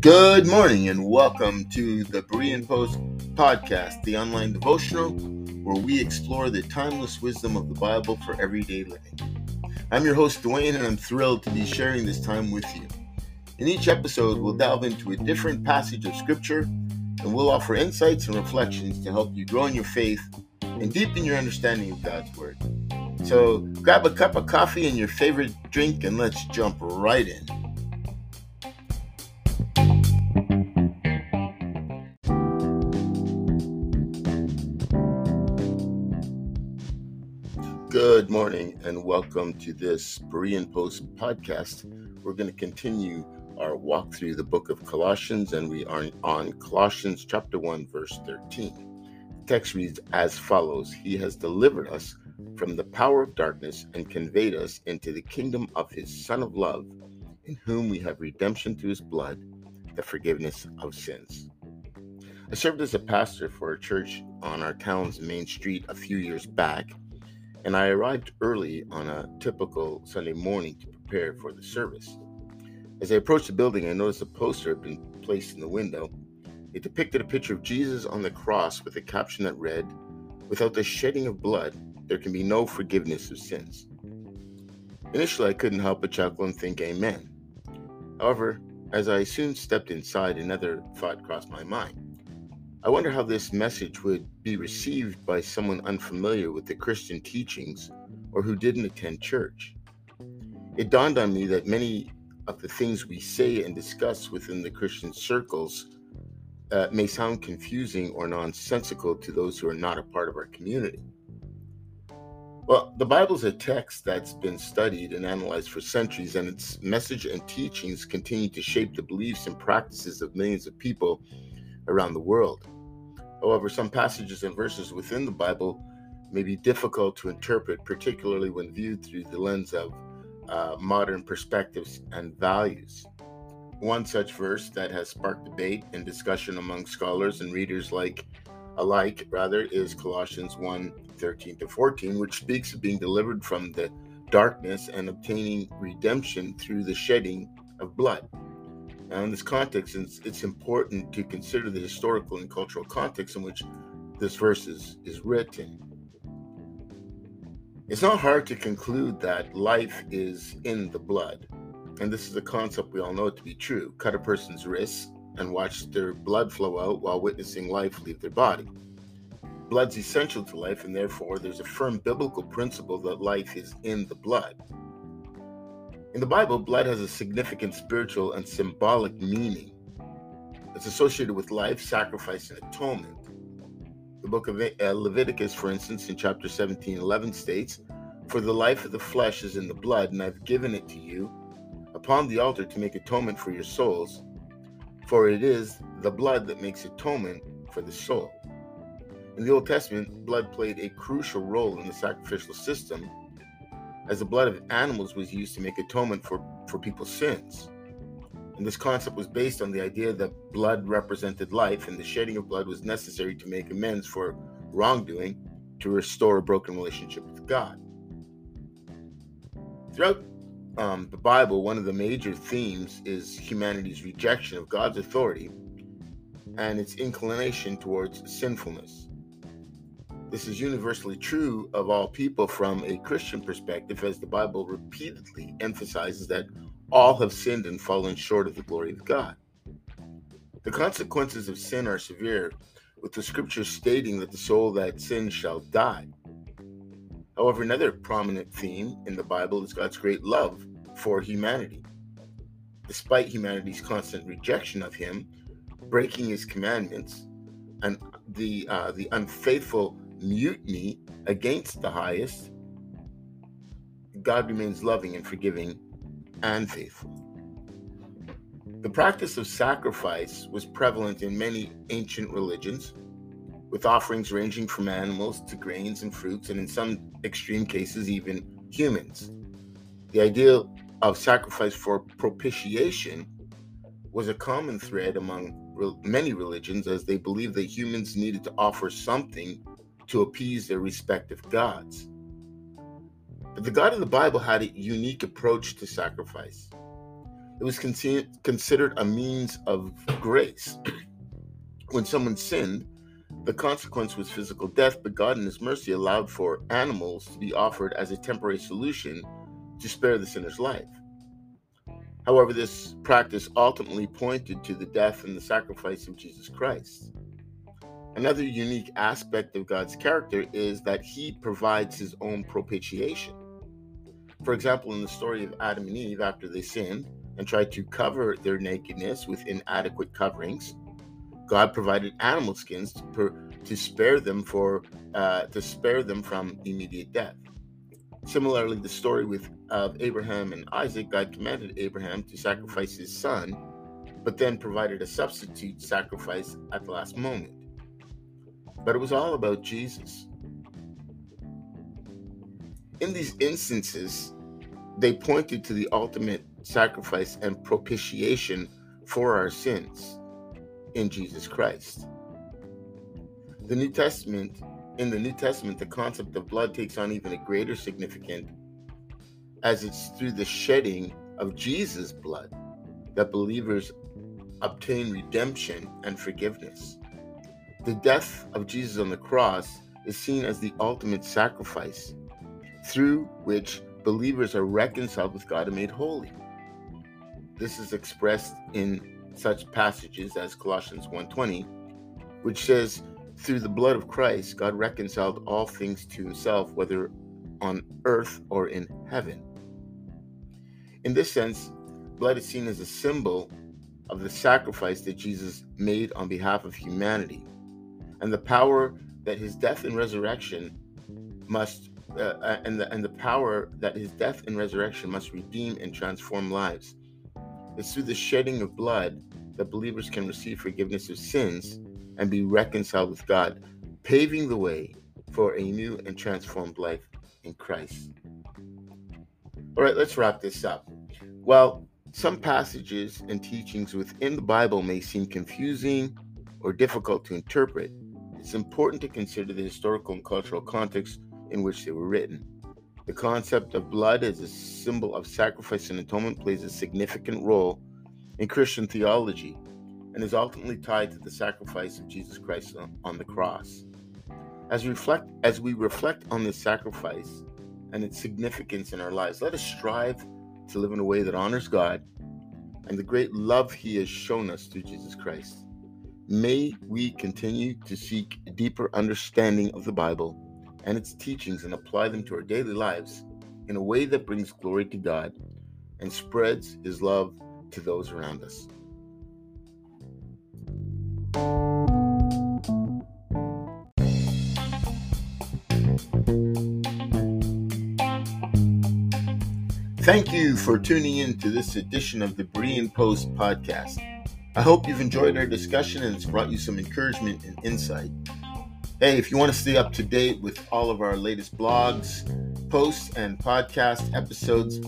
Good morning and welcome to the Berean Post podcast, the online devotional where we explore the timeless wisdom of the Bible for everyday living. I'm your host, Dwayne, and I'm thrilled to be sharing this time with you. In each episode, we'll delve into a different passage of Scripture and we'll offer insights and reflections to help you grow in your faith and deepen your understanding of God's Word. So grab a cup of coffee and your favorite drink and let's jump right in. Good morning and welcome to this Berean Post podcast. We're going to continue our walk through the book of Colossians and we are on Colossians chapter 1 verse 13. The text reads as follows: He has delivered us from the power of darkness and conveyed us into the kingdom of his son of love, in whom we have redemption through his blood, the forgiveness of sins. I served as a pastor for a church on our town's main street a few years back and I arrived early on a typical Sunday morning to prepare for the service. As I approached the building, I noticed a poster had been placed in the window. It depicted a picture of Jesus on the cross with a caption that read, Without the shedding of blood, there can be no forgiveness of sins. Initially, I couldn't help but chuckle and think, Amen. However, as I soon stepped inside, another thought crossed my mind. I wonder how this message would be received by someone unfamiliar with the Christian teachings or who didn't attend church. It dawned on me that many of the things we say and discuss within the Christian circles uh, may sound confusing or nonsensical to those who are not a part of our community. Well, the Bible is a text that's been studied and analyzed for centuries, and its message and teachings continue to shape the beliefs and practices of millions of people around the world. However, some passages and verses within the Bible may be difficult to interpret, particularly when viewed through the lens of uh, modern perspectives and values. One such verse that has sparked debate and discussion among scholars and readers like alike rather is Colossians 1 13 to 14, which speaks of being delivered from the darkness and obtaining redemption through the shedding of blood. Now, in this context, it's, it's important to consider the historical and cultural context in which this verse is, is written. It's not hard to conclude that life is in the blood. And this is a concept we all know to be true. Cut a person's wrists and watch their blood flow out while witnessing life leave their body. Blood's essential to life, and therefore, there's a firm biblical principle that life is in the blood. In the Bible, blood has a significant spiritual and symbolic meaning. It's associated with life, sacrifice, and atonement. The book of uh, Leviticus, for instance, in chapter 17 11 states, For the life of the flesh is in the blood, and I've given it to you upon the altar to make atonement for your souls. For it is the blood that makes atonement for the soul. In the Old Testament, blood played a crucial role in the sacrificial system as the blood of animals was used to make atonement for, for people's sins. And this concept was based on the idea that blood represented life, and the shedding of blood was necessary to make amends for wrongdoing to restore a broken relationship with God. Throughout um, the Bible, one of the major themes is humanity's rejection of God's authority and its inclination towards sinfulness. This is universally true of all people from a Christian perspective, as the Bible repeatedly emphasizes that all have sinned and fallen short of the glory of God. The consequences of sin are severe, with the scripture stating that the soul that sins shall die. However, another prominent theme in the Bible is God's great love for humanity. Despite humanity's constant rejection of Him, breaking His commandments, and the uh, the unfaithful mutiny against the highest, God remains loving and forgiving and faithful. The practice of sacrifice was prevalent in many ancient religions, with offerings ranging from animals to grains and fruits, and in some extreme cases, even humans. The idea of sacrifice for propitiation was a common thread among many religions as they believed that humans needed to offer something to appease their respective gods. But the God of the Bible had a unique approach to sacrifice. It was con- considered a means of grace. when someone sinned, the consequence was physical death, but God, in His mercy, allowed for animals to be offered as a temporary solution to spare the sinner's life. However, this practice ultimately pointed to the death and the sacrifice of Jesus Christ. Another unique aspect of God's character is that He provides His own propitiation. For example, in the story of Adam and Eve after they sinned and tried to cover their nakedness with inadequate coverings, God provided animal skins to, per, to spare them for uh, to spare them from immediate death. Similarly, the story with of Abraham and Isaac, God commanded Abraham to sacrifice his son, but then provided a substitute sacrifice at the last moment. But it was all about Jesus. In these instances, they pointed to the ultimate sacrifice and propitiation for our sins in Jesus Christ. The New Testament, in the New Testament, the concept of blood takes on even a greater significance as it's through the shedding of Jesus' blood that believers obtain redemption and forgiveness. The death of Jesus on the cross is seen as the ultimate sacrifice through which believers are reconciled with God and made holy. This is expressed in such passages as Colossians 1:20, which says, "Through the blood of Christ, God reconciled all things to himself, whether on earth or in heaven." In this sense, blood is seen as a symbol of the sacrifice that Jesus made on behalf of humanity and the power that his death and resurrection must uh, uh and the and the power that his death and resurrection must redeem and transform lives. It's through the shedding of blood that believers can receive forgiveness of sins and be reconciled with God, paving the way for a new and transformed life in Christ. All right, let's wrap this up. Well, some passages and teachings within the Bible may seem confusing or difficult to interpret. It's important to consider the historical and cultural context in which they were written. The concept of blood as a symbol of sacrifice and atonement plays a significant role in Christian theology and is ultimately tied to the sacrifice of Jesus Christ on the cross. As we reflect, as we reflect on this sacrifice and its significance in our lives, let us strive to live in a way that honors God and the great love He has shown us through Jesus Christ. May we continue to seek a deeper understanding of the Bible and its teachings and apply them to our daily lives in a way that brings glory to God and spreads His love to those around us. Thank you for tuning in to this edition of the Berean Post podcast. I hope you've enjoyed our discussion and it's brought you some encouragement and insight. Hey, if you want to stay up to date with all of our latest blogs, posts, and podcast episodes,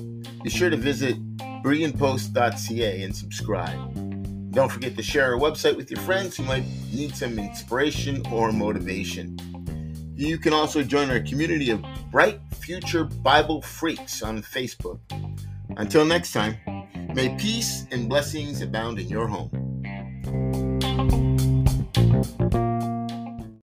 be sure to visit bereanpost.ca and subscribe. Don't forget to share our website with your friends who might need some inspiration or motivation. You can also join our community of Bright Future Bible Freaks on Facebook. Until next time, may peace and blessings abound in your home.